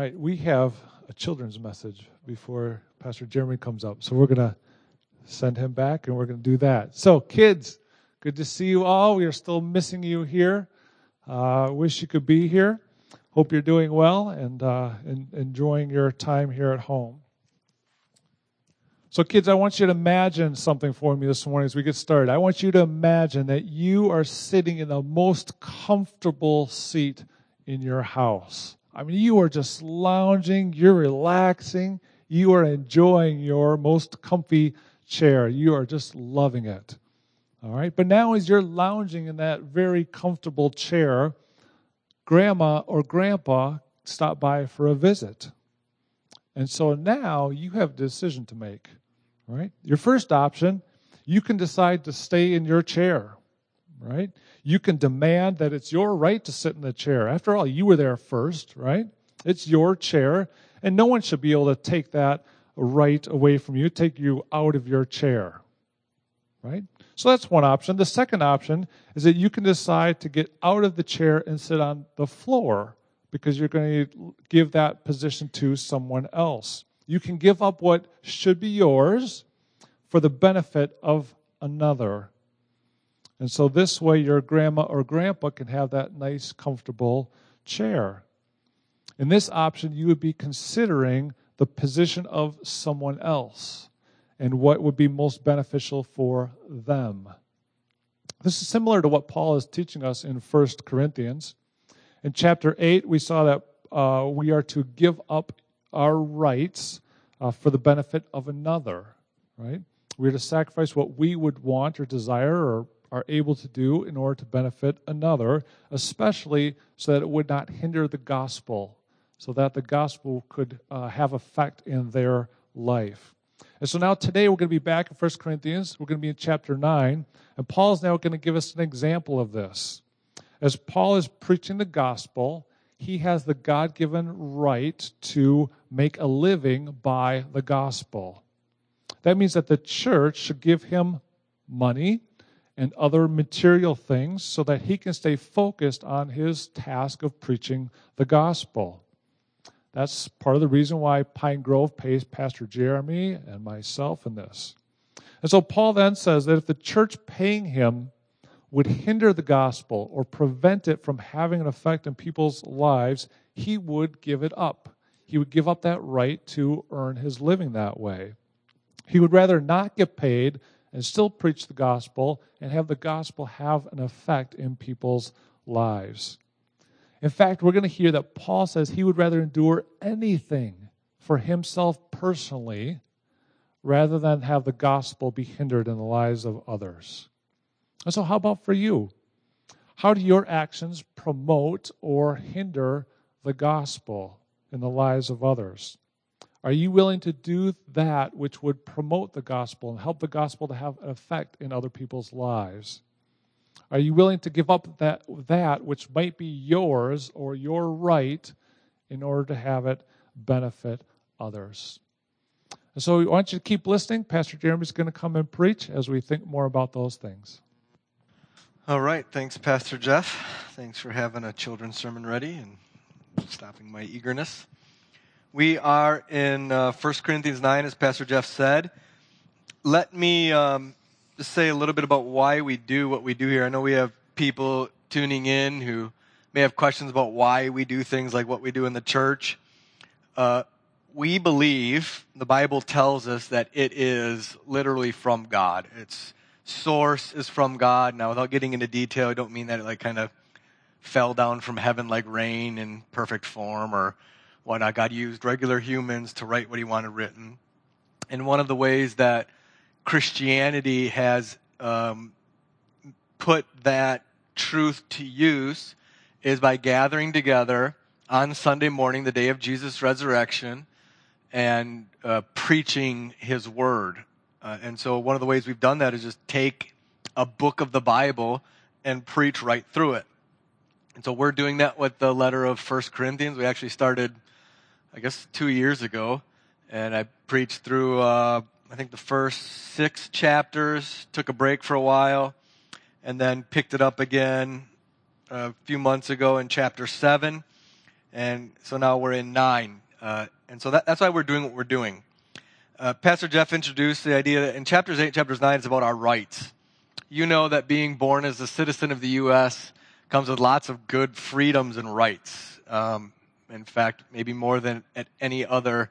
right, we have a children's message before Pastor Jeremy comes up. So we're going to send him back and we're going to do that. So, kids, good to see you all. We are still missing you here. Uh, wish you could be here. Hope you're doing well and uh, in, enjoying your time here at home. So, kids, I want you to imagine something for me this morning as we get started. I want you to imagine that you are sitting in the most comfortable seat in your house. I mean, you are just lounging, you're relaxing, you are enjoying your most comfy chair. You are just loving it. All right. But now, as you're lounging in that very comfortable chair, grandma or grandpa stop by for a visit. And so now you have a decision to make. Right? Your first option, you can decide to stay in your chair. Right? You can demand that it's your right to sit in the chair. After all, you were there first, right? It's your chair, and no one should be able to take that right away from you, take you out of your chair. Right? So that's one option. The second option is that you can decide to get out of the chair and sit on the floor because you're going to give that position to someone else. You can give up what should be yours for the benefit of another. And so this way, your grandma or grandpa can have that nice, comfortable chair. In this option, you would be considering the position of someone else and what would be most beneficial for them. This is similar to what Paul is teaching us in 1 Corinthians. In chapter 8, we saw that uh, we are to give up our rights uh, for the benefit of another, right? We're to sacrifice what we would want or desire or are able to do in order to benefit another, especially so that it would not hinder the gospel, so that the gospel could uh, have effect in their life. And so now today we're going to be back in 1 Corinthians. We're going to be in chapter 9. And Paul is now going to give us an example of this. As Paul is preaching the gospel, he has the God given right to make a living by the gospel. That means that the church should give him money and other material things so that he can stay focused on his task of preaching the gospel. That's part of the reason why Pine Grove pays Pastor Jeremy and myself in this. And so Paul then says that if the church paying him would hinder the gospel or prevent it from having an effect in people's lives, he would give it up. He would give up that right to earn his living that way. He would rather not get paid and still preach the gospel and have the gospel have an effect in people's lives. In fact, we're going to hear that Paul says he would rather endure anything for himself personally rather than have the gospel be hindered in the lives of others. And so, how about for you? How do your actions promote or hinder the gospel in the lives of others? Are you willing to do that which would promote the gospel and help the gospel to have an effect in other people's lives? Are you willing to give up that, that which might be yours or your right in order to have it benefit others? And so I want you to keep listening. Pastor Jeremy's going to come and preach as we think more about those things. All right. Thanks, Pastor Jeff. Thanks for having a children's sermon ready and stopping my eagerness. We are in uh, 1 Corinthians 9, as Pastor Jeff said. Let me um, just say a little bit about why we do what we do here. I know we have people tuning in who may have questions about why we do things like what we do in the church. Uh, we believe the Bible tells us that it is literally from God. Its source is from God. Now, without getting into detail, I don't mean that it like kind of fell down from heaven like rain in perfect form or whatnot. God used regular humans to write what He wanted written. And one of the ways that Christianity has um, put that truth to use is by gathering together on Sunday morning, the day of Jesus' resurrection, and uh, preaching his word. Uh, and so, one of the ways we've done that is just take a book of the Bible and preach right through it. And so, we're doing that with the letter of First Corinthians. We actually started, I guess, two years ago, and I preached through uh, I think the first six chapters, took a break for a while, and then picked it up again a few months ago in chapter seven. And so now we're in 9. Uh, and so that, that's why we're doing what we're doing. Uh, Pastor Jeff introduced the idea that in chapters 8 chapters 9 it's about our rights. You know that being born as a citizen of the U.S. comes with lots of good freedoms and rights. Um, in fact, maybe more than at any other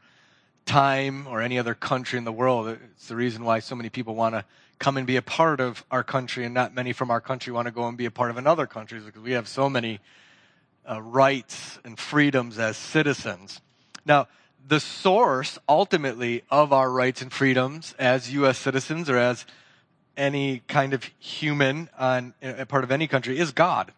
time or any other country in the world. It's the reason why so many people want to come and be a part of our country, and not many from our country want to go and be a part of another country because we have so many uh, rights and freedoms as citizens. Now, the source ultimately of our rights and freedoms as U.S. citizens or as any kind of human on a part of any country is God.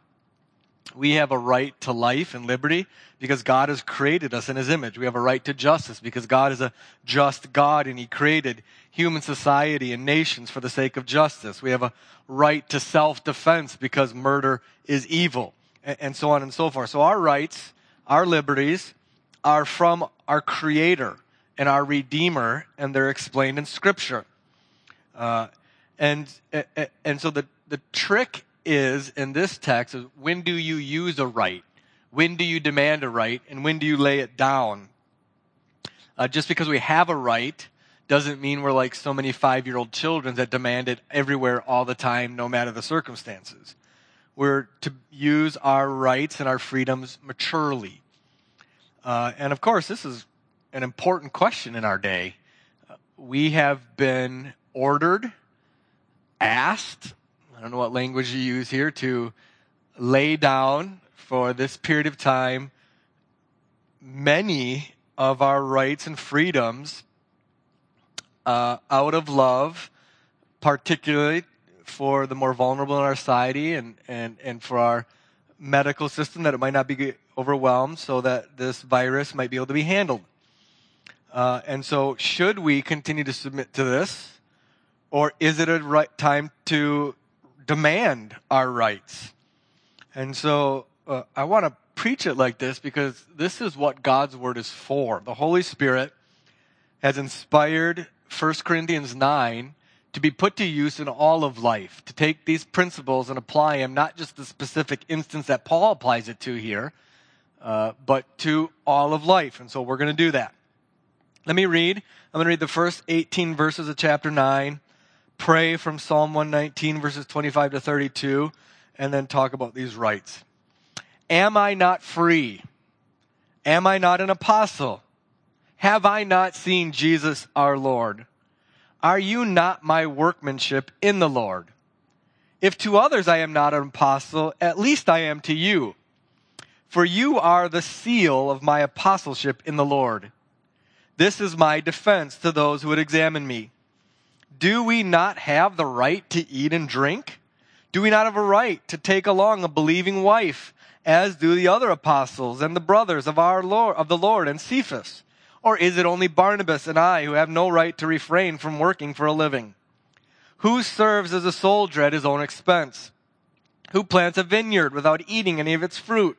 We have a right to life and liberty because God has created us in His image. We have a right to justice because God is a just God and He created human society and nations for the sake of justice. We have a right to self-defense because murder is evil and so on and so forth. So our rights, our liberties are from our Creator and our Redeemer and they're explained in Scripture. Uh, and, and so the, the trick is in this text is when do you use a right? When do you demand a right? And when do you lay it down? Uh, just because we have a right doesn't mean we're like so many five year old children that demand it everywhere all the time, no matter the circumstances. We're to use our rights and our freedoms maturely. Uh, and of course, this is an important question in our day. Uh, we have been ordered, asked, I don't know what language you use here, to lay down for this period of time many of our rights and freedoms uh, out of love, particularly for the more vulnerable in our society and, and, and for our medical system, that it might not be overwhelmed so that this virus might be able to be handled. Uh, and so, should we continue to submit to this, or is it a right time to demand our rights. And so uh, I want to preach it like this because this is what God's word is for. The Holy Spirit has inspired 1 Corinthians 9 to be put to use in all of life, to take these principles and apply them, not just the specific instance that Paul applies it to here, uh, but to all of life. And so we're going to do that. Let me read. I'm going to read the first 18 verses of chapter 9 pray from Psalm 119, verses 25 to 32, and then talk about these rights. Am I not free? Am I not an apostle? Have I not seen Jesus our Lord? Are you not my workmanship in the Lord? If to others I am not an apostle, at least I am to you. For you are the seal of my apostleship in the Lord. This is my defense to those who would examine me do we not have the right to eat and drink? Do we not have a right to take along a believing wife, as do the other apostles and the brothers of our Lord, of the Lord and Cephas? Or is it only Barnabas and I who have no right to refrain from working for a living? Who serves as a soldier at his own expense? Who plants a vineyard without eating any of its fruit?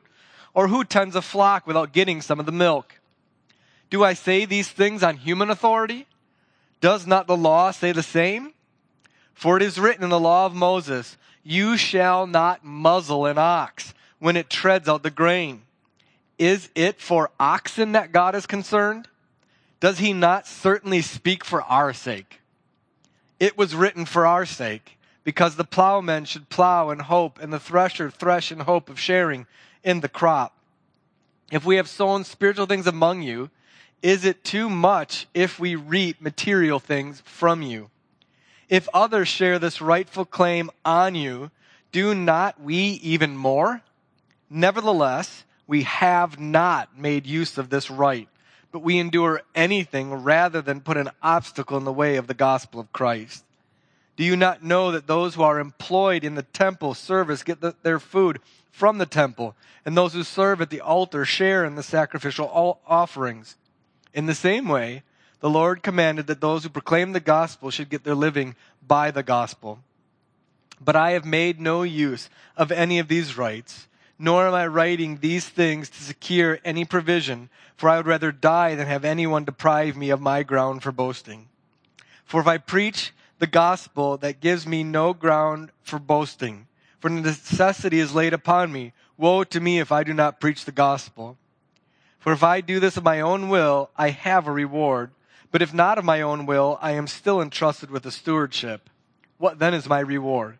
Or who tends a flock without getting some of the milk? Do I say these things on human authority? Does not the law say the same? For it is written in the law of Moses, You shall not muzzle an ox when it treads out the grain. Is it for oxen that God is concerned? Does he not certainly speak for our sake? It was written for our sake, because the plowman should plow in hope, and the thresher thresh in hope of sharing in the crop. If we have sown spiritual things among you, is it too much if we reap material things from you? If others share this rightful claim on you, do not we even more? Nevertheless, we have not made use of this right, but we endure anything rather than put an obstacle in the way of the gospel of Christ. Do you not know that those who are employed in the temple service get the, their food from the temple, and those who serve at the altar share in the sacrificial offerings? In the same way, the Lord commanded that those who proclaim the gospel should get their living by the gospel. But I have made no use of any of these rights, nor am I writing these things to secure any provision, for I would rather die than have anyone deprive me of my ground for boasting. For if I preach the gospel, that gives me no ground for boasting, for the necessity is laid upon me. Woe to me if I do not preach the gospel. For if I do this of my own will, I have a reward. But if not of my own will, I am still entrusted with a stewardship. What then is my reward?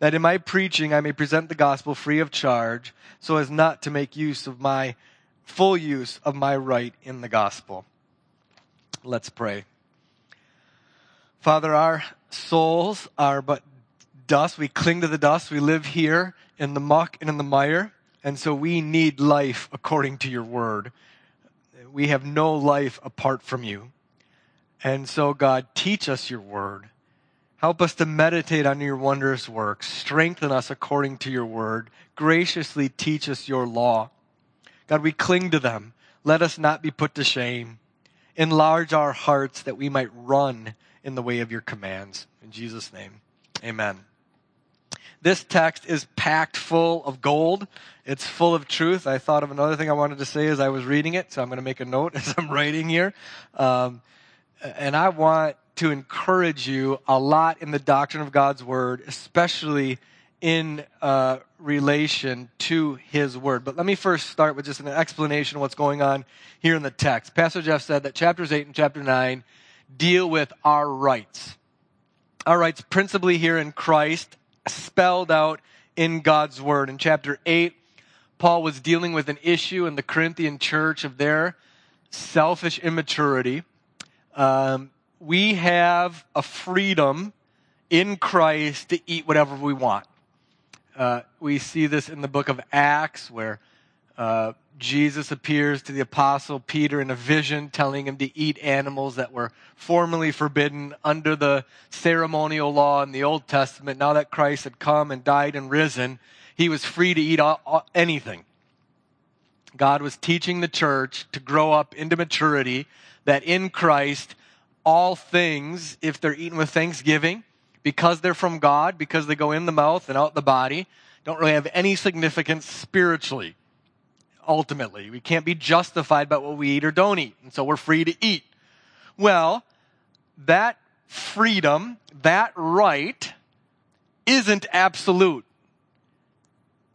That in my preaching I may present the gospel free of charge, so as not to make use of my full use of my right in the gospel. Let's pray. Father, our souls are but dust. We cling to the dust. We live here in the muck and in the mire. And so we need life according to your word. We have no life apart from you. And so, God, teach us your word. Help us to meditate on your wondrous works. Strengthen us according to your word. Graciously teach us your law. God, we cling to them. Let us not be put to shame. Enlarge our hearts that we might run in the way of your commands. In Jesus' name, amen. This text is packed full of gold. It's full of truth. I thought of another thing I wanted to say as I was reading it, so I'm going to make a note as I'm writing here. Um, and I want to encourage you a lot in the doctrine of God's Word, especially in uh, relation to His Word. But let me first start with just an explanation of what's going on here in the text. Pastor Jeff said that chapters 8 and chapter 9 deal with our rights. Our rights principally here in Christ spelled out in God's Word. In chapter 8, Paul was dealing with an issue in the Corinthian church of their selfish immaturity. Um, we have a freedom in Christ to eat whatever we want. Uh, we see this in the book of Acts where uh, Jesus appears to the apostle Peter in a vision telling him to eat animals that were formerly forbidden under the ceremonial law in the Old Testament. Now that Christ had come and died and risen, he was free to eat anything. God was teaching the church to grow up into maturity, that in Christ, all things, if they're eaten with thanksgiving, because they're from God, because they go in the mouth and out the body, don't really have any significance spiritually ultimately. We can't be justified by what we eat or don't eat. And so we're free to eat. Well, that freedom, that right, isn't absolute.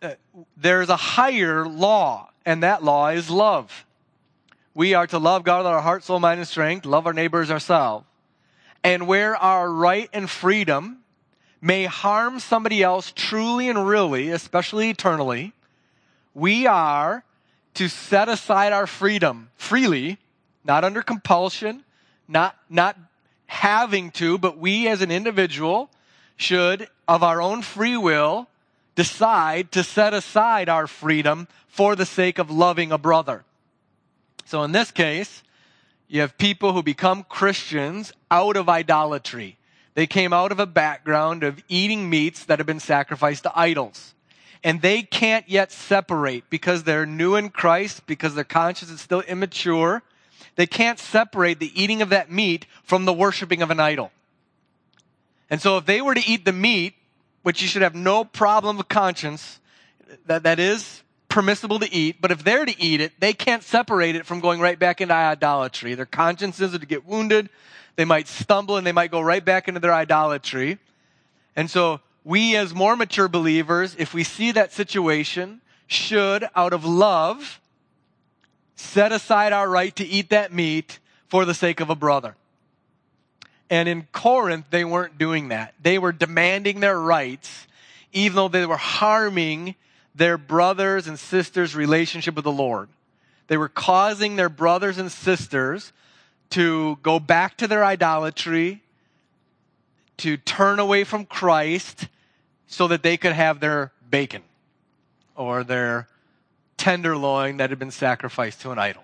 Uh, there's a higher law, and that law is love. We are to love God with our heart, soul, mind, and strength, love our neighbors ourselves. And where our right and freedom may harm somebody else truly and really, especially eternally, we are to set aside our freedom freely, not under compulsion, not, not having to, but we as an individual should, of our own free will, decide to set aside our freedom for the sake of loving a brother. So in this case, you have people who become Christians out of idolatry. They came out of a background of eating meats that have been sacrificed to idols and they can't yet separate because they're new in Christ, because their conscience is still immature. They can't separate the eating of that meat from the worshiping of an idol. And so if they were to eat the meat, which you should have no problem of conscience, that, that is permissible to eat, but if they're to eat it, they can't separate it from going right back into idolatry. Their consciences are to get wounded. They might stumble and they might go right back into their idolatry. And so we as more mature believers, if we see that situation, should, out of love, set aside our right to eat that meat for the sake of a brother. And in Corinth, they weren't doing that. They were demanding their rights, even though they were harming their brothers and sisters' relationship with the Lord. They were causing their brothers and sisters to go back to their idolatry, to turn away from Christ, so that they could have their bacon or their tenderloin that had been sacrificed to an idol.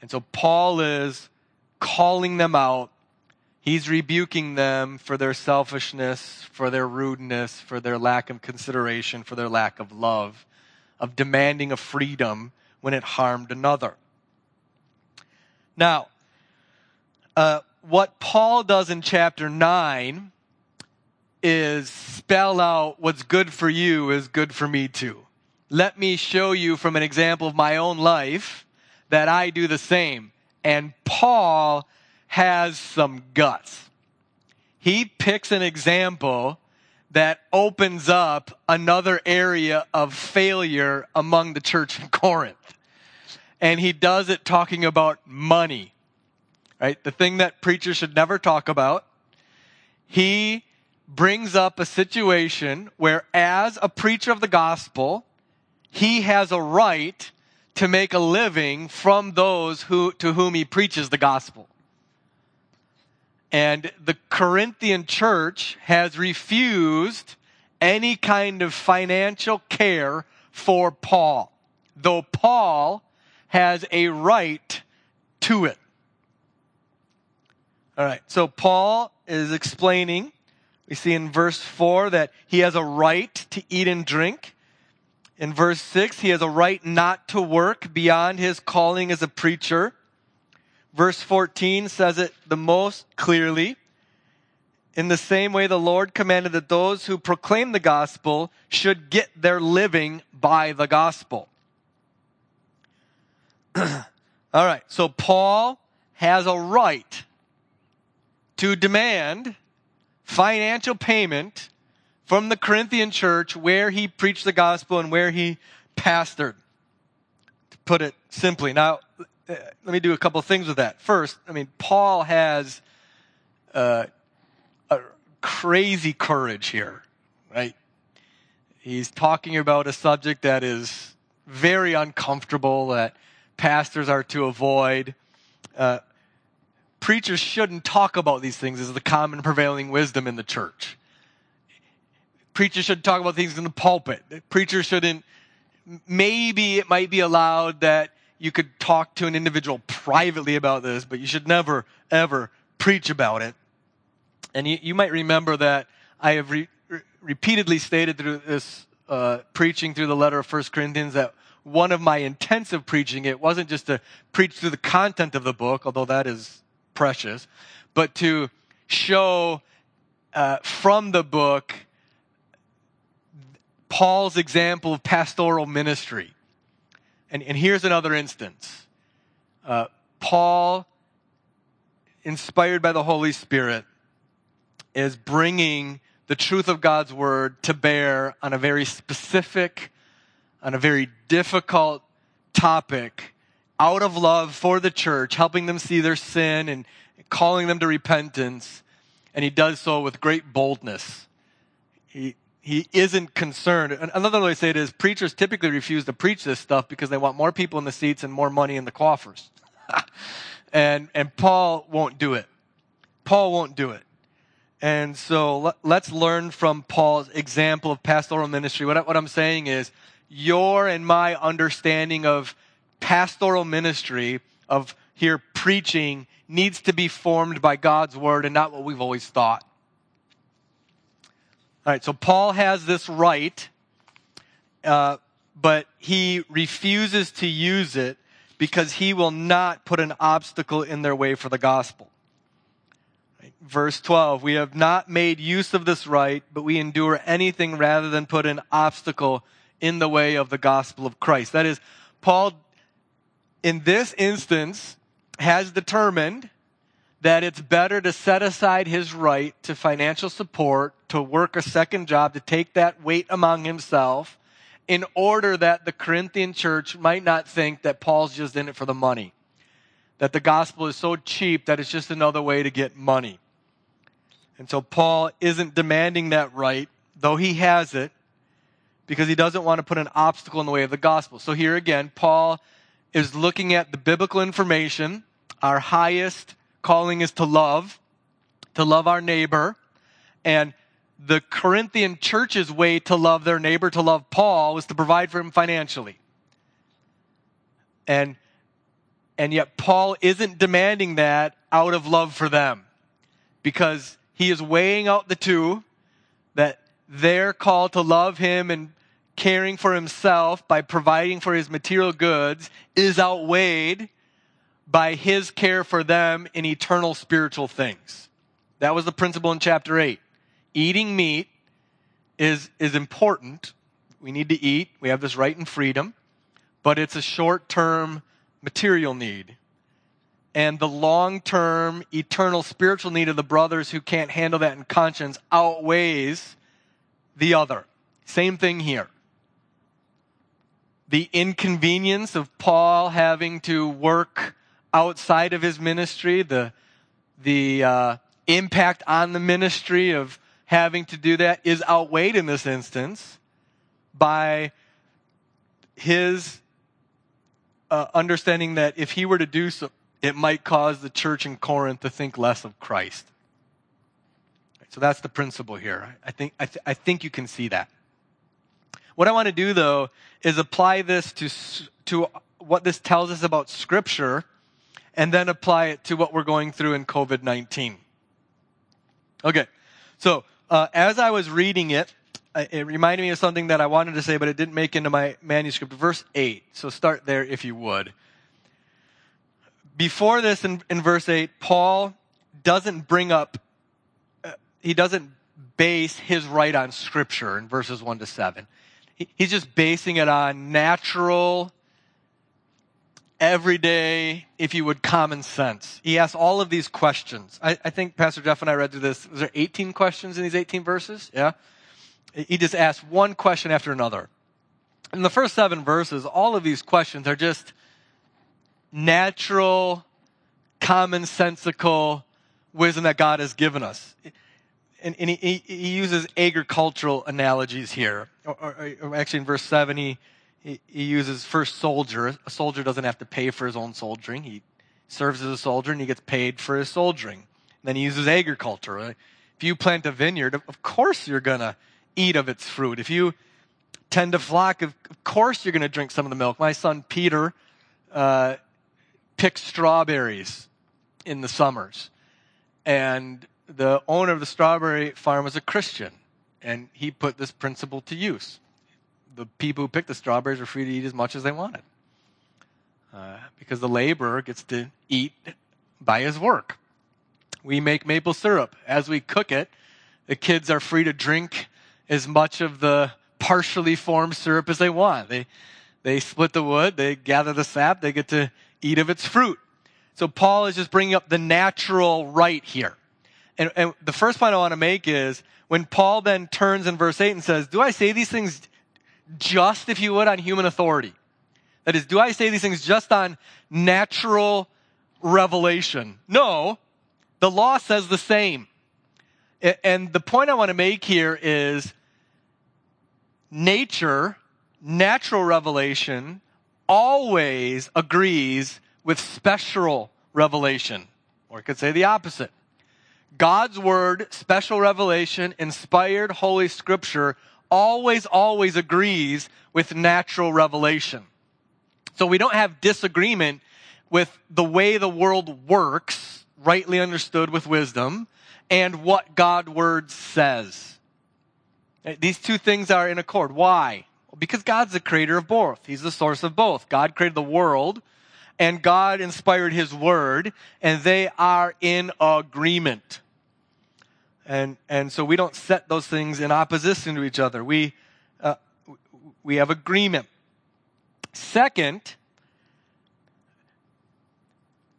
And so Paul is calling them out. He's rebuking them for their selfishness, for their rudeness, for their lack of consideration, for their lack of love, of demanding a freedom when it harmed another. Now, uh, what Paul does in chapter 9 is spell out what's good for you is good for me too. Let me show you from an example of my own life that I do the same. And Paul has some guts. He picks an example that opens up another area of failure among the church in Corinth. and he does it talking about money, right? The thing that preachers should never talk about. He brings up a situation where, as a preacher of the gospel, he has a right to make a living from those who, to whom he preaches the gospel. And the Corinthian church has refused any kind of financial care for Paul, though Paul has a right to it. All right, so Paul is explaining, we see in verse 4 that he has a right to eat and drink. In verse 6, he has a right not to work beyond his calling as a preacher. Verse 14 says it the most clearly. In the same way, the Lord commanded that those who proclaim the gospel should get their living by the gospel. All right, so Paul has a right to demand financial payment from the Corinthian church where he preached the gospel and where he pastored, to put it simply. Now, uh, let me do a couple things with that. First, I mean, Paul has uh, a crazy courage here, right? He's talking about a subject that is very uncomfortable, that pastors are to avoid. Uh, preachers shouldn't talk about these things is the common prevailing wisdom in the church preachers shouldn't talk about things in the pulpit. Preachers shouldn't, maybe it might be allowed that you could talk to an individual privately about this, but you should never, ever preach about it. And you, you might remember that I have re, re, repeatedly stated through this uh, preaching through the letter of First Corinthians that one of my intensive preaching, it wasn't just to preach through the content of the book, although that is precious, but to show uh, from the book Paul's example of pastoral ministry. And, and here's another instance. Uh, Paul, inspired by the Holy Spirit, is bringing the truth of God's word to bear on a very specific, on a very difficult topic out of love for the church, helping them see their sin and calling them to repentance. And he does so with great boldness. He, he isn't concerned. Another way to say it is preachers typically refuse to preach this stuff because they want more people in the seats and more money in the coffers. and, and Paul won't do it. Paul won't do it. And so let's learn from Paul's example of pastoral ministry. What, what I'm saying is, your and my understanding of pastoral ministry, of here preaching, needs to be formed by God's word and not what we've always thought. All right, so Paul has this right, uh, but he refuses to use it because he will not put an obstacle in their way for the gospel. Verse 12, we have not made use of this right, but we endure anything rather than put an obstacle in the way of the gospel of Christ. That is, Paul, in this instance, has determined that it's better to set aside his right to financial support, to work a second job, to take that weight among himself, in order that the Corinthian church might not think that Paul's just in it for the money. That the gospel is so cheap that it's just another way to get money. And so Paul isn't demanding that right, though he has it, because he doesn't want to put an obstacle in the way of the gospel. So here again, Paul is looking at the biblical information, our highest calling is to love, to love our neighbor. And the Corinthian church's way to love their neighbor, to love Paul, was to provide for him financially. And, and yet Paul isn't demanding that out of love for them because he is weighing out the two that their call to love him and caring for himself by providing for his material goods is outweighed by his care for them in eternal spiritual things. That was the principle in chapter 8. Eating meat is, is important. We need to eat. We have this right and freedom, but it's a short term material need. And the long term, eternal spiritual need of the brothers who can't handle that in conscience outweighs the other. Same thing here. The inconvenience of Paul having to work outside of his ministry, the, the uh, impact on the ministry of having to do that is outweighed in this instance by his uh, understanding that if he were to do so, it might cause the church in Corinth to think less of Christ. So that's the principle here. I think, I, th- I think you can see that. What I want to do though is apply this to, to what this tells us about scripture and then apply it to what we're going through in COVID-19. Okay. So, uh, as I was reading it, it reminded me of something that I wanted to say, but it didn't make into my manuscript. Verse 8. So start there if you would. Before this, in, in verse 8, Paul doesn't bring up, uh, he doesn't base his right on scripture in verses 1 to 7. He, he's just basing it on natural, everyday, if you would, common sense. He asks all of these questions. I, I think Pastor Jeff and I read through this. Was there 18 questions in these 18 verses? Yeah? He just asks one question after another. In the first seven verses, all of these questions are just natural, commonsensical wisdom that God has given us. And, and he, he, uses agricultural analogies here. Or, or, actually, in verse 7, he, he, uses first soldier. A soldier doesn't have to pay for his own soldiering. He serves as a soldier and he gets paid for his soldiering. And then he uses agriculture. If you plant a vineyard, of course you're going to eat of its fruit. If you tend to flock, of, course you're going to drink some of the milk. My son Peter uh, picks strawberries in the summers. And the owner of the strawberry farm was a Christian. And he put this principle to use the people who picked the strawberries were free to eat as much as they wanted. Uh, because the laborer gets to eat by his work. We make maple syrup. As we cook it, the kids are free to drink as much of the partially formed syrup as they want. They, they split the wood, they gather the sap, they get to eat of its fruit. So Paul is just bringing up the natural right here. And, and the first point I want to make is when Paul then turns in verse 8 and says, Do I say these things just, if you would, on human authority. That is, do I say these things just on natural revelation? No, the law says the same. And the point I want to make here is nature, natural revelation, always agrees with special revelation. Or I could say the opposite. God's word, special revelation, inspired holy scripture always, always agrees with natural revelation. So we don't have disagreement with the way the world works, rightly understood with wisdom, and what God word says. These two things are in accord. Why? Because God's the creator of both. He's the source of both. God created the world and God inspired his word and they are in agreement. And, and so we don't set those things in opposition to each other. We, uh, we have agreement. Second,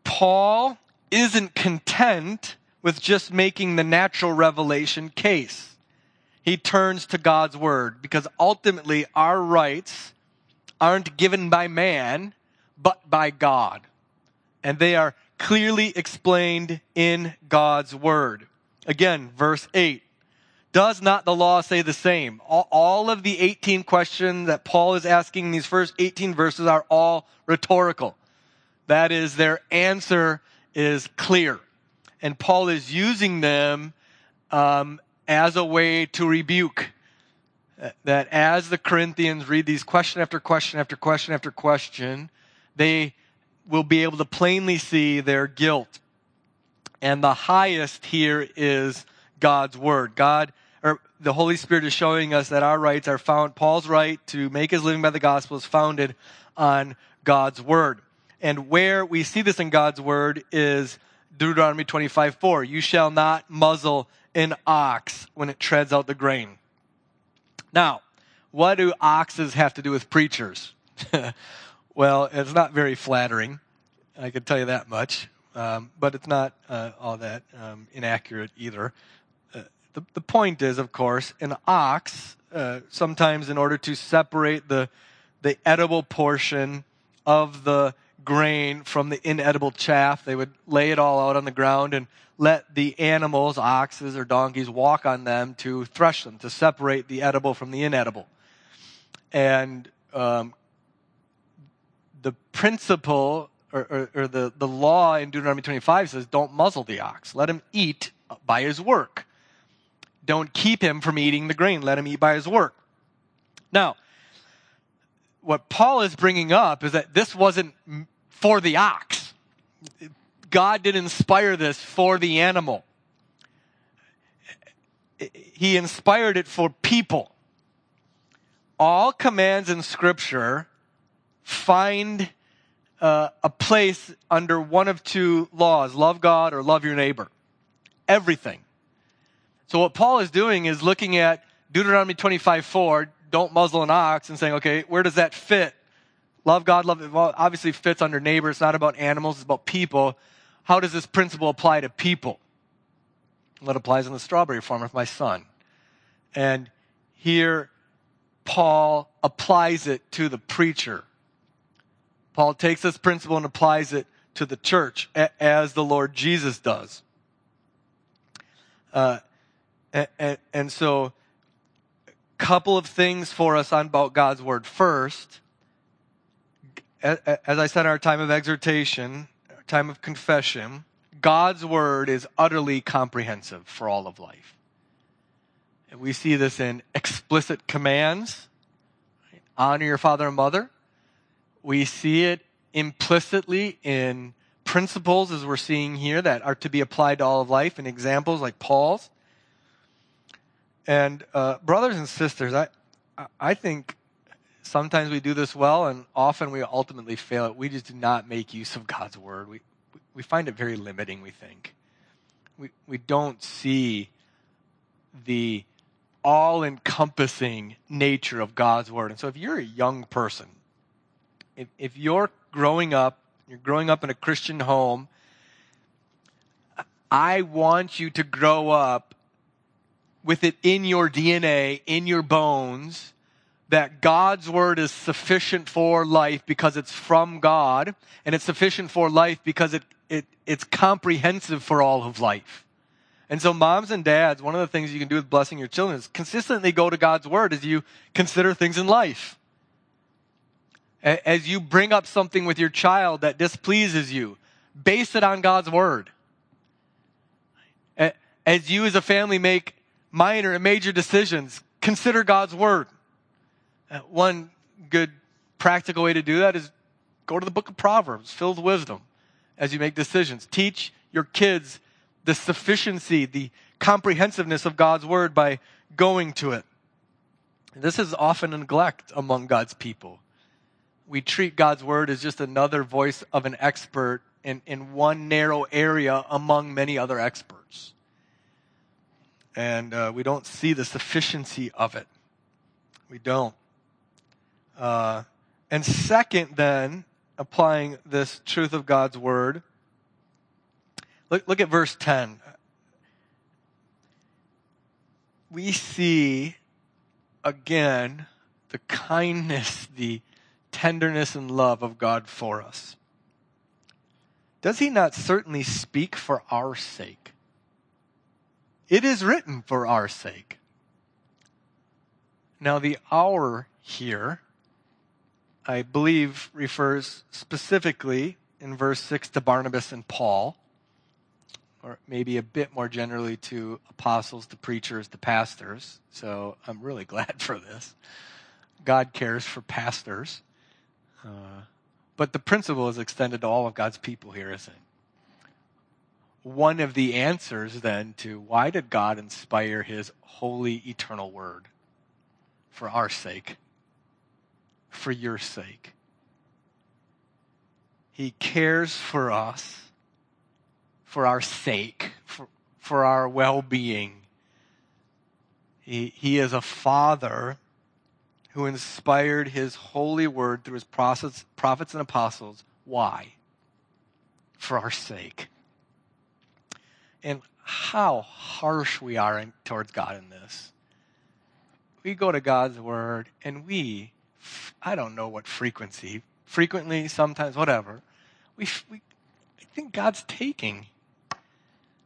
Paul isn't content with just making the natural revelation case. He turns to God's word because ultimately our rights aren't given by man, but by God. And they are clearly explained in God's word. Again, verse 8. Does not the law say the same? All, of the 18 questions that Paul is asking in these first 18 verses are all rhetorical. That is, their answer is clear. And Paul is using them um, as a way to rebuke. That as the Corinthians read these question after question after question after question, they will be able to plainly see their guilt and the highest here is God's word. God, or the Holy Spirit is showing us that our rights are found, Paul's right to make his living by the gospel is founded on God's word. And where we see this in God's word is Deuteronomy 25, 4. You shall not muzzle an ox when it treads out the grain. Now, what do oxes have to do with preachers? well, it's not very flattering. I can tell you that much um, but it's not uh, all that um, inaccurate either. Uh, the, the point is, of course, an ox, uh, sometimes in order to separate the, the edible portion of the grain from the inedible chaff. They would lay it all out on the ground and let the animals, oxes or donkeys, walk on them to thresh them, to separate the edible from the inedible. And um, the principle or, or, or, the, the law in Deuteronomy 25 says don't muzzle the ox. Let him eat by his work. Don't keep him from eating the grain. Let him eat by his work. Now, what Paul is bringing up is that this wasn't for the ox. God did inspire this for the animal. He inspired it for people. All commands in Scripture find uh, a place under one of two laws love God or love your neighbor. Everything. So, what Paul is doing is looking at Deuteronomy 25 4, don't muzzle an ox, and saying, okay, where does that fit? Love God, love. Well, obviously fits under neighbor. It's not about animals, it's about people. How does this principle apply to people? Well, it applies in the strawberry farm with my son. And here, Paul applies it to the preacher. Paul takes this principle and applies it to the church as the Lord Jesus does. Uh, and, and, so, a couple of things for us on about God's word. First, as I said, our time of exhortation, time of confession, God's word is utterly comprehensive for all of life. And we see this in explicit commands honor your father and mother, we see it implicitly in principles, as we're seeing here, that are to be applied to all of life, and examples like Paul's. And uh, brothers and sisters, I, I think sometimes we do this well, and often we ultimately fail it. We just do not make use of God's word. We, we find it very limiting, we think. We, we don't see the all encompassing nature of God's word. And so if you're a young person, if, if you're growing up, you're growing up in a Christian home, I want you to grow up with it in your DNA, in your bones, that God's word is sufficient for life because it's from God, and it's sufficient for life because it, it, it's comprehensive for all of life. And so, moms and dads, one of the things you can do with blessing your children is consistently go to God's word as you consider things in life as you bring up something with your child that displeases you, base it on God's word. As you as a family make minor and major decisions, consider God's word. Uh, one good practical way to do that is go to the book of Proverbs, filled with wisdom as you make decisions. Teach your kids the sufficiency, the comprehensiveness of God's word by going to it. This is often neglect among God's people we treat God's word as just another voice of an expert in, in one narrow area among many other experts. And uh, we don't see the sufficiency of it. We don't. Uh, and second, then, applying this truth of God's word, look, look at verse 10. We see again the kindness, the tenderness and love of God for us. Does he not certainly speak for our sake? It is written for our sake. Now, the our here, I believe, refers specifically in verse 6 to Barnabas and Paul, or maybe a bit more generally to apostles, to preachers, to pastors. So I'm really glad for this. God cares for pastors. Uh, but the principle is extended to all of God's people here, isn't it? One of the answers then to why did God inspire his holy eternal word? For our sake, for your sake. He cares for us, for our sake, for, for our well being. He, he is a father who inspired his holy word through his prophets, and apostles. Why? For our sake. And how harsh we are in, towards God in this. We go to God's word and we I don't know what frequency, frequently, sometimes, whatever, we, we I think God's taking.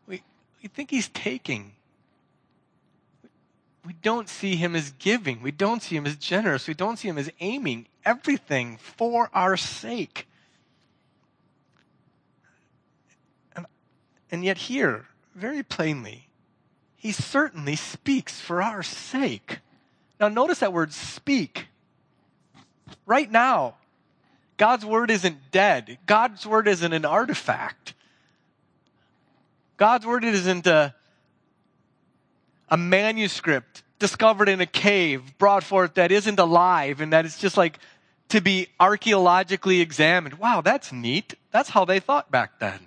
We, we think He's taking. We don't see Him as giving. We don't see Him as generous. We don't see Him as aiming everything for our sake. And, and yet, here, very plainly, He certainly speaks for our sake. Now, notice that word speak. Right now, God's word isn't dead. God's word isn't an artifact. God's word isn't a, a manuscript discovered in a cave, brought forth that isn't alive and that it's just like to be archaeologically examined. Wow, that's neat. That's how they thought back then.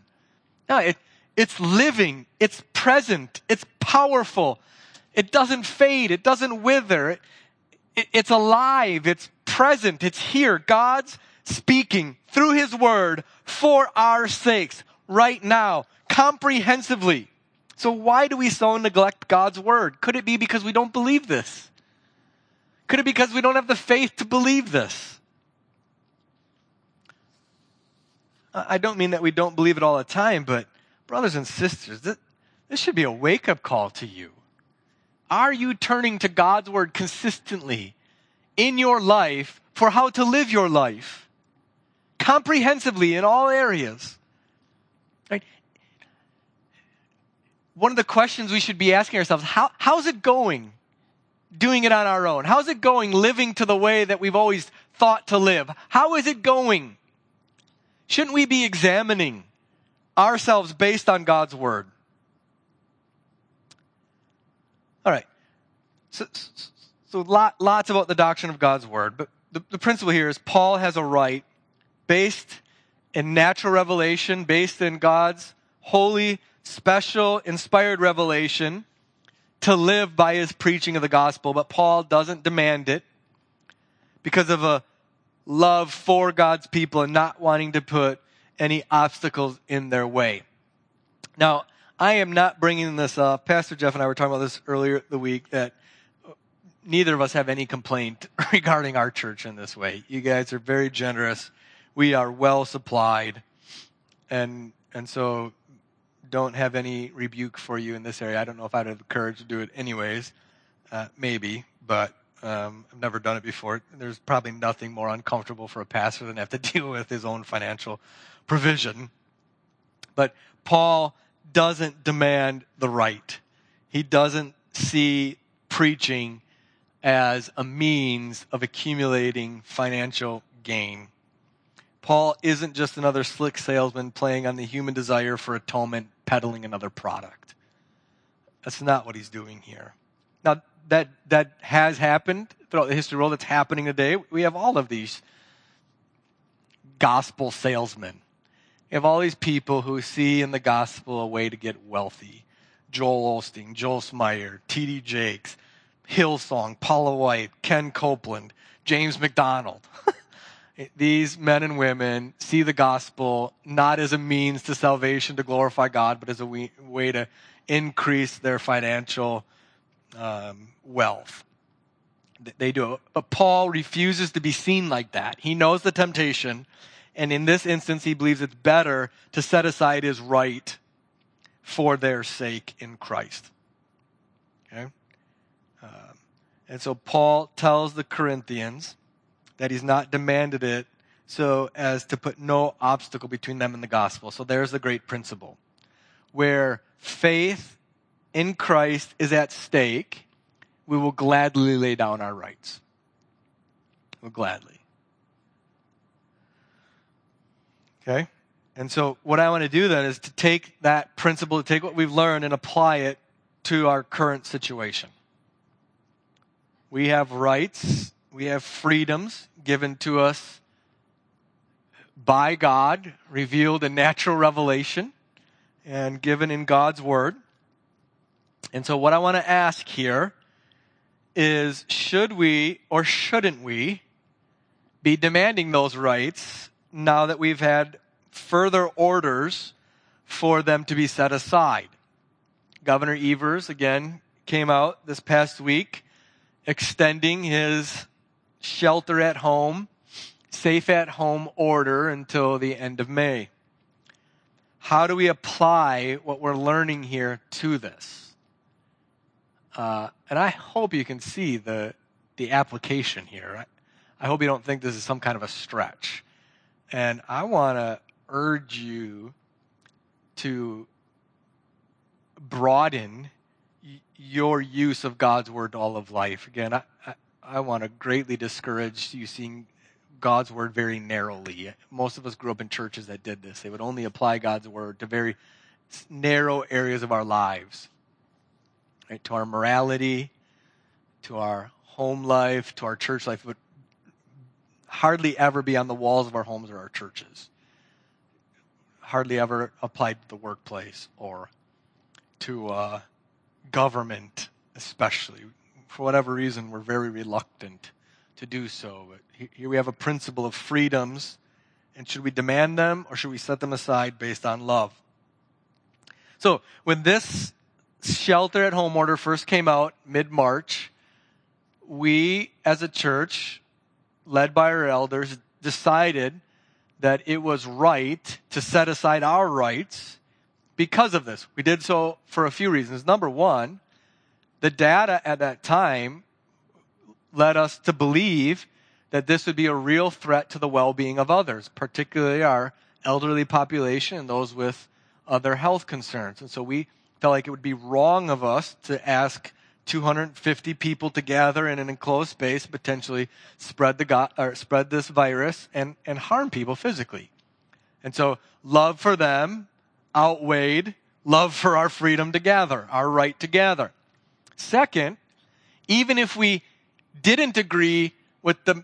No, it, it's living, it's present, it's powerful. It doesn't fade, it doesn't wither. It, it, it's alive, it's present, it's here. God's speaking through His Word for our sakes right now, comprehensively. So, why do we so neglect God's Word? Could it be because we don't believe this? Could it be because we don't have the faith to believe this? I don't mean that we don't believe it all the time, but brothers and sisters, this, this should be a wake up call to you. Are you turning to God's Word consistently in your life for how to live your life? comprehensively in all areas. Right? One of the questions we should be asking ourselves, how, how's it going doing it on our own? How's it going living to the way that we've always thought to live? How is it going? Shouldn't we be examining ourselves based on God's word? All right. So, so lot, lots about the doctrine of God's word, but the, the principle here is Paul has a right based in natural revelation, based in God's holy, special, inspired revelation to live by his preaching of the gospel. But Paul doesn't demand it because of a love for God's people and not wanting to put any obstacles in their way. Now, I am not bringing this up. Pastor Jeff and I were talking about this earlier the week that neither of us have any complaint regarding our church in this way. You guys are very generous we are well supplied. And, and so don't have any rebuke for you in this area. I don't know if I'd have the courage to do it anyways. Uh, maybe, but um, I've never done it before. There's probably nothing more uncomfortable for a pastor than have to deal with his own financial provision. But Paul doesn't demand the right. He doesn't see preaching as a means of accumulating financial gain. Paul isn't just another slick salesman playing on the human desire for atonement, peddling another product. That's not what he's doing here. Now, that, that has happened throughout the history of the world. It's happening today. We have all of these gospel salesmen. We have all these people who see in the gospel a way to get wealthy. Joel Osteen, Joyce Meyer, T.D. Jakes, Hillsong, Paula White, Ken Copeland, James MacDonald. these men and women see the gospel not as a means to salvation to glorify God, but as a way to increase their financial um, wealth. They do. But Paul refuses to be seen like that. He knows the temptation, and in this instance, he believes it's better to set aside his right for their sake in Christ. Okay? Um, and so Paul tells the Corinthians that he's not demanded it so as to put no obstacle between them and the gospel. So there's the great principle. Where faith in Christ is at stake, we will gladly lay down our rights. We'll gladly. Okay? And so what I want to do then is to take that principle, to take what we've learned and apply it to our current situation. We have rights we have freedoms given to us by God, revealed in natural revelation, and given in God's Word. And so, what I want to ask here is should we or shouldn't we be demanding those rights now that we've had further orders for them to be set aside? Governor Evers, again, came out this past week extending his shelter at home, safe at home order until the end of May. How do we apply what we're learning here to this? Uh, and I hope you can see the, the application here. I, I hope you don't think this is some kind of a stretch. And I want to urge you to broaden your use of God's word to all of life. Again, I, I, want to greatly discourage you seeing God's word very narrowly. Most of us grew up in churches that did this. They would only apply God's word to very narrow areas of our lives, right? to our morality, to our home life, to our church life, It would hardly ever be on the walls of our homes or our churches. Hardly ever applied to the workplace or to uh, government, especially. For whatever reason, we're very reluctant to do so. But here we have a principle of freedoms, and should we demand them or should we set them aside based on love? So, when this shelter at home order first came out mid March, we as a church, led by our elders, decided that it was right to set aside our rights because of this. We did so for a few reasons. Number one, the data at that time led us to believe that this would be a real threat to the well being of others, particularly our elderly population and those with other health concerns. And so we felt like it would be wrong of us to ask 250 people to gather in an enclosed space, potentially spread the go- or spread this virus and, and harm people physically. And so love for them outweighed love for our freedom to gather, our right to gather. Second, even if we didn't agree with the,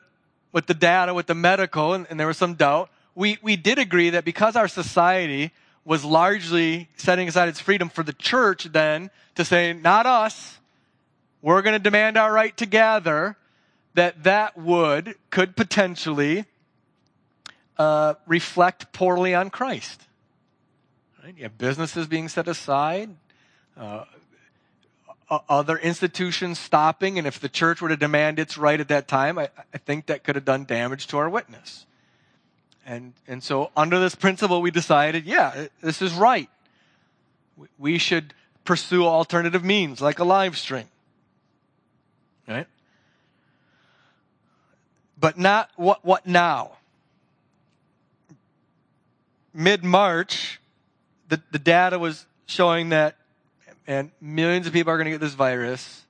with the data, with the medical, and, and there was some doubt, we, we did agree that because our society was largely setting aside its freedom for the church then to say, not us, we're going to demand our right to gather, that that would, could potentially uh, reflect poorly on Christ. Right? You have businesses being set aside, uh, other institutions stopping, and if the church were to demand its right at that time, I, I think that could have done damage to our witness. And, and so, under this principle, we decided, yeah, this is right. We should pursue alternative means, like a live stream. Right? But not what, what now? Mid March, the, the data was showing that and millions of people are going to get this virus.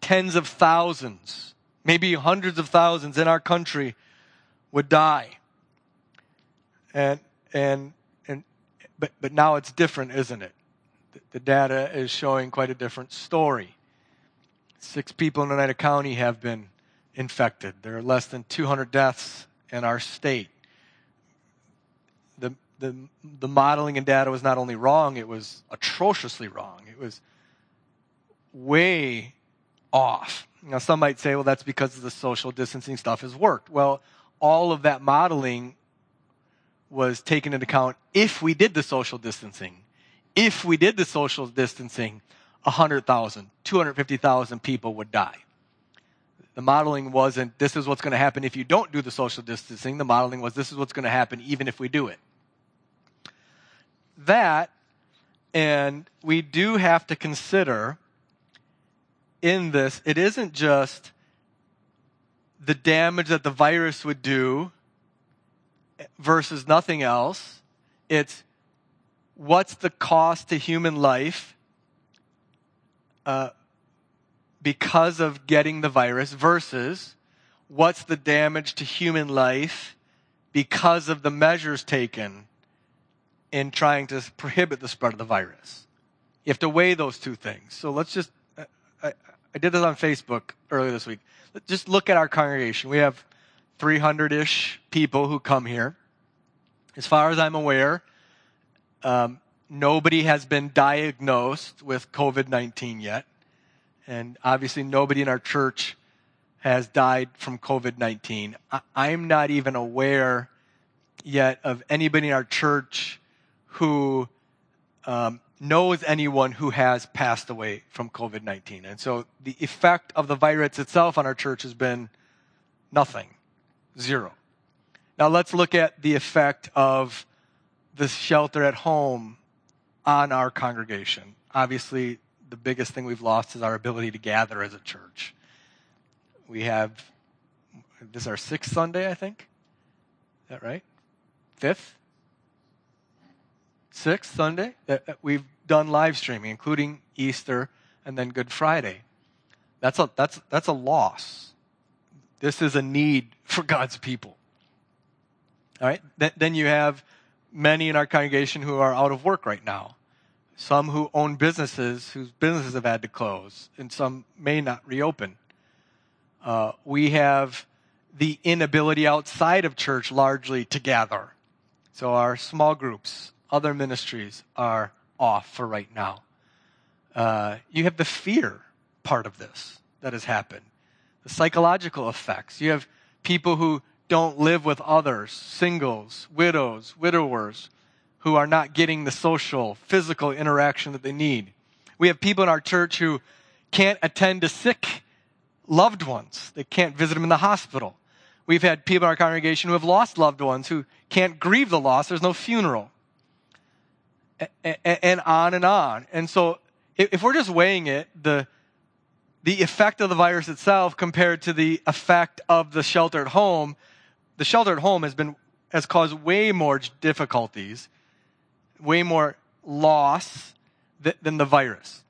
Tens of thousands, maybe hundreds of thousands in our country would die. And, and, and, but, but now it's different, isn't it? The, the data is showing quite a different story. Six people in Oneida County have been infected. There are less than 200 deaths in our state the, the modeling and data was not only wrong, it was atrociously wrong. It was way off. Now, some might say, well, that's because the social distancing stuff has worked. Well, all of that modeling was taken into account if we did the social distancing. If we did the social distancing, 100,000, 250,000 people would die. The modeling wasn't, this is what's going to happen if you don't do the social distancing. The modeling was, this is what's going to happen even if we do it that, and we do have to consider in this, it isn't just the damage that the virus would do versus nothing else. It's what's the cost to human life uh, because of getting the virus versus what's the damage to human life because of the measures taken in trying to prohibit the spread of the virus. You have to weigh those two things. So let's just, I, I did this on Facebook earlier this week. Just look at our congregation. We have 300 ish people who come here. As far as I'm aware, um, nobody has been diagnosed with COVID 19 yet. And obviously, nobody in our church has died from COVID 19. I'm not even aware yet of anybody in our church who um, knows anyone who has passed away from COVID 19. And so the effect of the virus itself on our church has been Nothing. Zero. Now let's look at the effect of the shelter at home on our congregation. Obviously, the biggest thing we've lost is our ability to gather as a church. We have, this is our sixth Sunday, I think. Is that right? Fifth? Sixth Sunday that we've done live streaming, including Easter and then Good Friday. That's a, that's, that's a loss. This is a need for God's people. All right? Th- then you have many in our congregation who are out of work right now. Some who own businesses whose businesses have had to close, and some may not reopen. Uh, we have the inability outside of church largely to gather. So our small groups, other ministries are off for right now. Uh, you have the fear part of this that has happened, the psychological effects. You have people who don't live with others, singles, widows, widowers, who are not getting the social, physical interaction that they need. We have people in our church who can't attend to sick loved ones. They can't visit them in the hospital. We've had people in our congregation who have lost loved ones who can't grieve the loss. There's no funeral. And on and on. And so if we're just weighing it, the, the effect of the virus itself compared to the effect of the shelter at home, the shelter at home has been, has caused way more difficulties way more loss th- than the virus.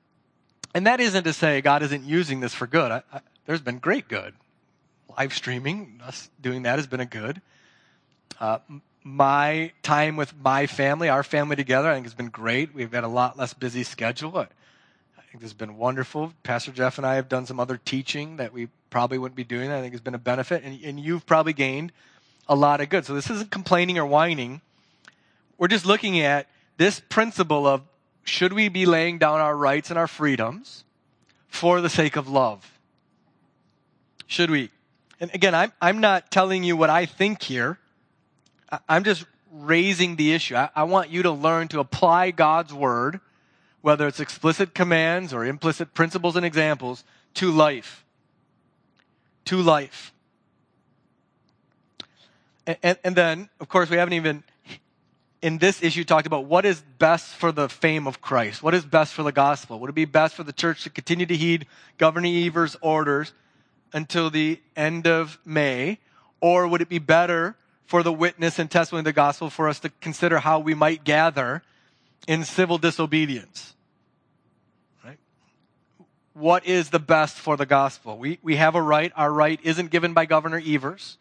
And that isn't to say God isn't using this for good. I, I, there's been great good. Live streaming, us doing that has been a good. Uh, my time with my family, our family together, I think has been great. We've had a lot less busy schedule. I think it's been wonderful. Pastor Jeff and I have done some other teaching that we probably wouldn't be doing. I think it's been a benefit, and, and you've probably gained a lot of good. So this isn't complaining or whining. We're just looking at this principle of should we be laying down our rights and our freedoms for the sake of love? Should we? And again, I'm, I'm not telling you what I think here. I'm just raising the issue. I, I want you to learn to apply God's word, whether it's explicit commands or implicit principles and examples, to life. To life. And, and, and, then, of course, we haven't even in this issue talked about what is best for the fame of Christ. What is best for the gospel? Would it be best for the church to continue to heed Governor Evers' orders until the end of May? Or would it be better for the witness and testimony of the gospel for us to consider how we might gather in civil disobedience? Right? What is the best for the gospel? We, we have a right. Our right isn't given by Governor Evers.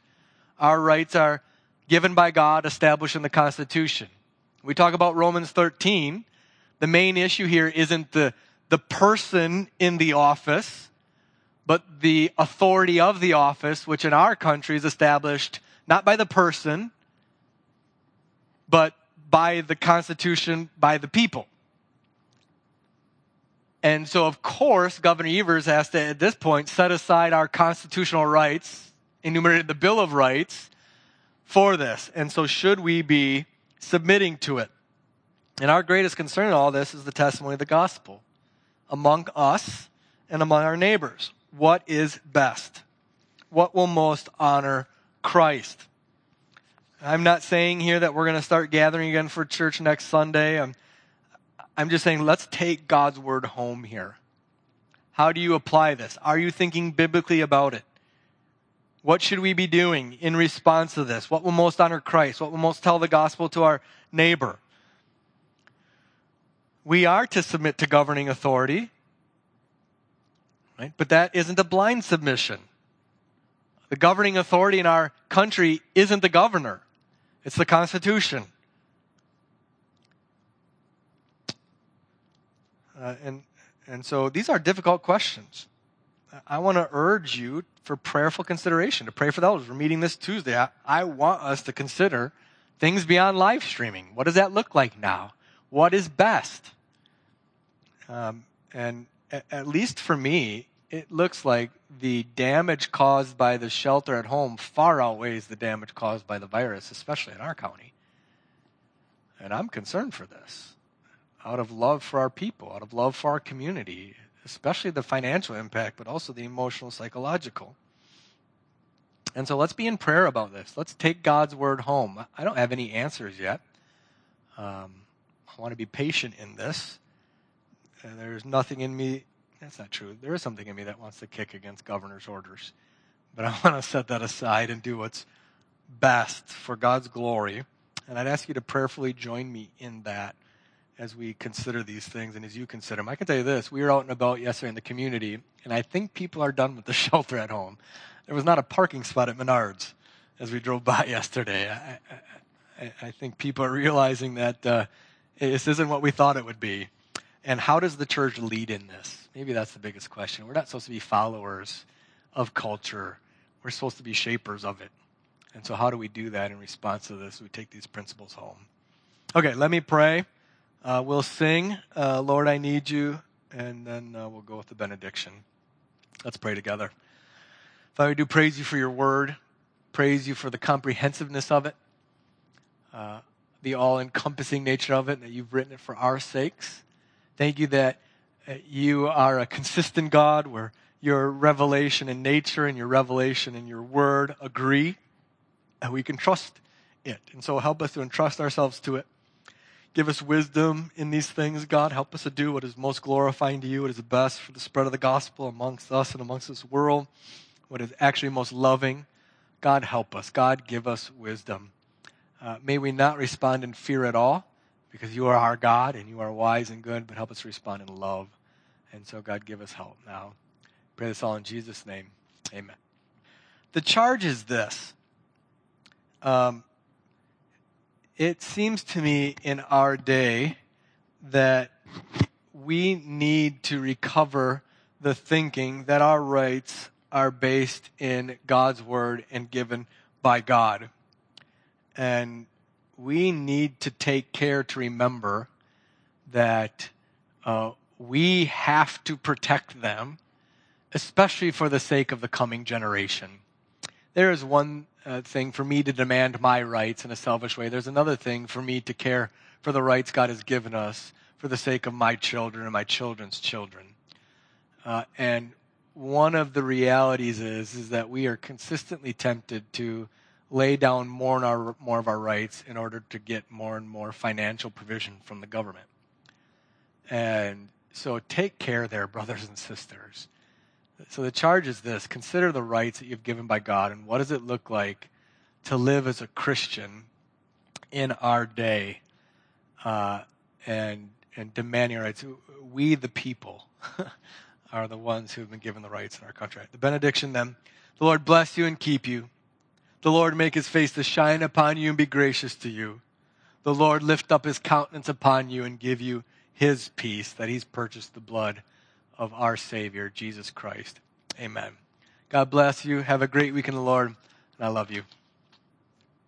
Our rights are given by God, established in the Constitution. We talk about Romans 13. The main issue here isn't the, the person in the office, but the authority of the office, which in our country is established not by the person, but by the Constitution, by the people. And so, of course, Governor Evers has to, at this point, set aside our constitutional rights, enumerated the Bill of Rights, for this. And so, should we be submitting to it? And our greatest concern in all this is the testimony of the gospel among us and among our neighbors. What is best? What will most honor Christ? I'm not saying here that we're going to start gathering again for church next Sunday. I'm, I'm just saying let's take God's word home here. How do you apply this? Are you thinking biblically about it? What should we be doing in response to this? What will most honor Christ? What will most tell the gospel to our neighbor? We are to submit to governing authority, right? But that isn't a blind submission. The governing authority in our country isn't the governor, it's the Constitution. Uh, and, and so these are difficult questions. I want to urge you for prayerful consideration, to pray for those. We're meeting this Tuesday. I, I want us to consider things beyond live streaming. What does that look like now? What is best? Um, and at, at least for me, it looks like the damage caused by the shelter at home far outweighs the damage caused by the virus, especially in our county. And I'm concerned for this out of love for our people, out of love for our community, especially the financial impact, but also the emotional, psychological. And so let's be in prayer about this. Let's take God's word home. I don't have any answers yet. Um, I want to be patient in this. Uh, there's nothing in me, that's not true. There is something in me that wants to kick against governor's orders. But I want to set that aside and do what's best for God's glory. And I'd ask you to prayerfully join me in that as we consider these things and as you consider them. I can tell you this we were out and about yesterday in the community, and I think people are done with the shelter at home. There was not a parking spot at Menards as we drove by yesterday. I, I, I think people are realizing that uh, this isn't what we thought it would be. And how does the church lead in this? Maybe that's the biggest question. We're not supposed to be followers of culture, we're supposed to be shapers of it. And so, how do we do that in response to this? We take these principles home. Okay, let me pray. Uh, we'll sing, uh, Lord, I Need You, and then uh, we'll go with the benediction. Let's pray together. Father, we do praise you for your word, praise you for the comprehensiveness of it, uh, the all encompassing nature of it, that you've written it for our sakes. Thank you that uh, you are a consistent God where your revelation in nature and your revelation in your word agree, and we can trust it. And so help us to entrust ourselves to it. Give us wisdom in these things, God. Help us to do what is most glorifying to you, what is best for the spread of the gospel amongst us and amongst this world, what is actually most loving. God, help us. God, give us wisdom. Uh, may we not respond in fear at all, because you are our God and you are wise and good, but help us respond in love. And so, God, give us help now. Pray this all in Jesus' name. Amen. The charge is this. Um, it seems to me in our day that we need to recover the thinking that our rights are based in God's word and given by God. And we need to take care to remember that uh, we have to protect them, especially for the sake of the coming generation. There is one uh, thing for me to demand my rights in a selfish way. There's another thing for me to care for the rights God has given us for the sake of my children and my children's children. Uh, and one of the realities is is that we are consistently tempted to lay down more and our, more of our rights in order to get more and more financial provision from the government. And so take care there, brothers and sisters. So the charge is this consider the rights that you've given by God, and what does it look like to live as a Christian in our day uh, and, and demanding rights? We, the people, are the ones who have been given the rights in our country. The benediction then the Lord bless you and keep you. The Lord make his face to shine upon you and be gracious to you. The Lord lift up his countenance upon you and give you his peace that he's purchased the blood of our Savior, Jesus Christ. Amen. God bless you. Have a great week in the Lord, and I love you.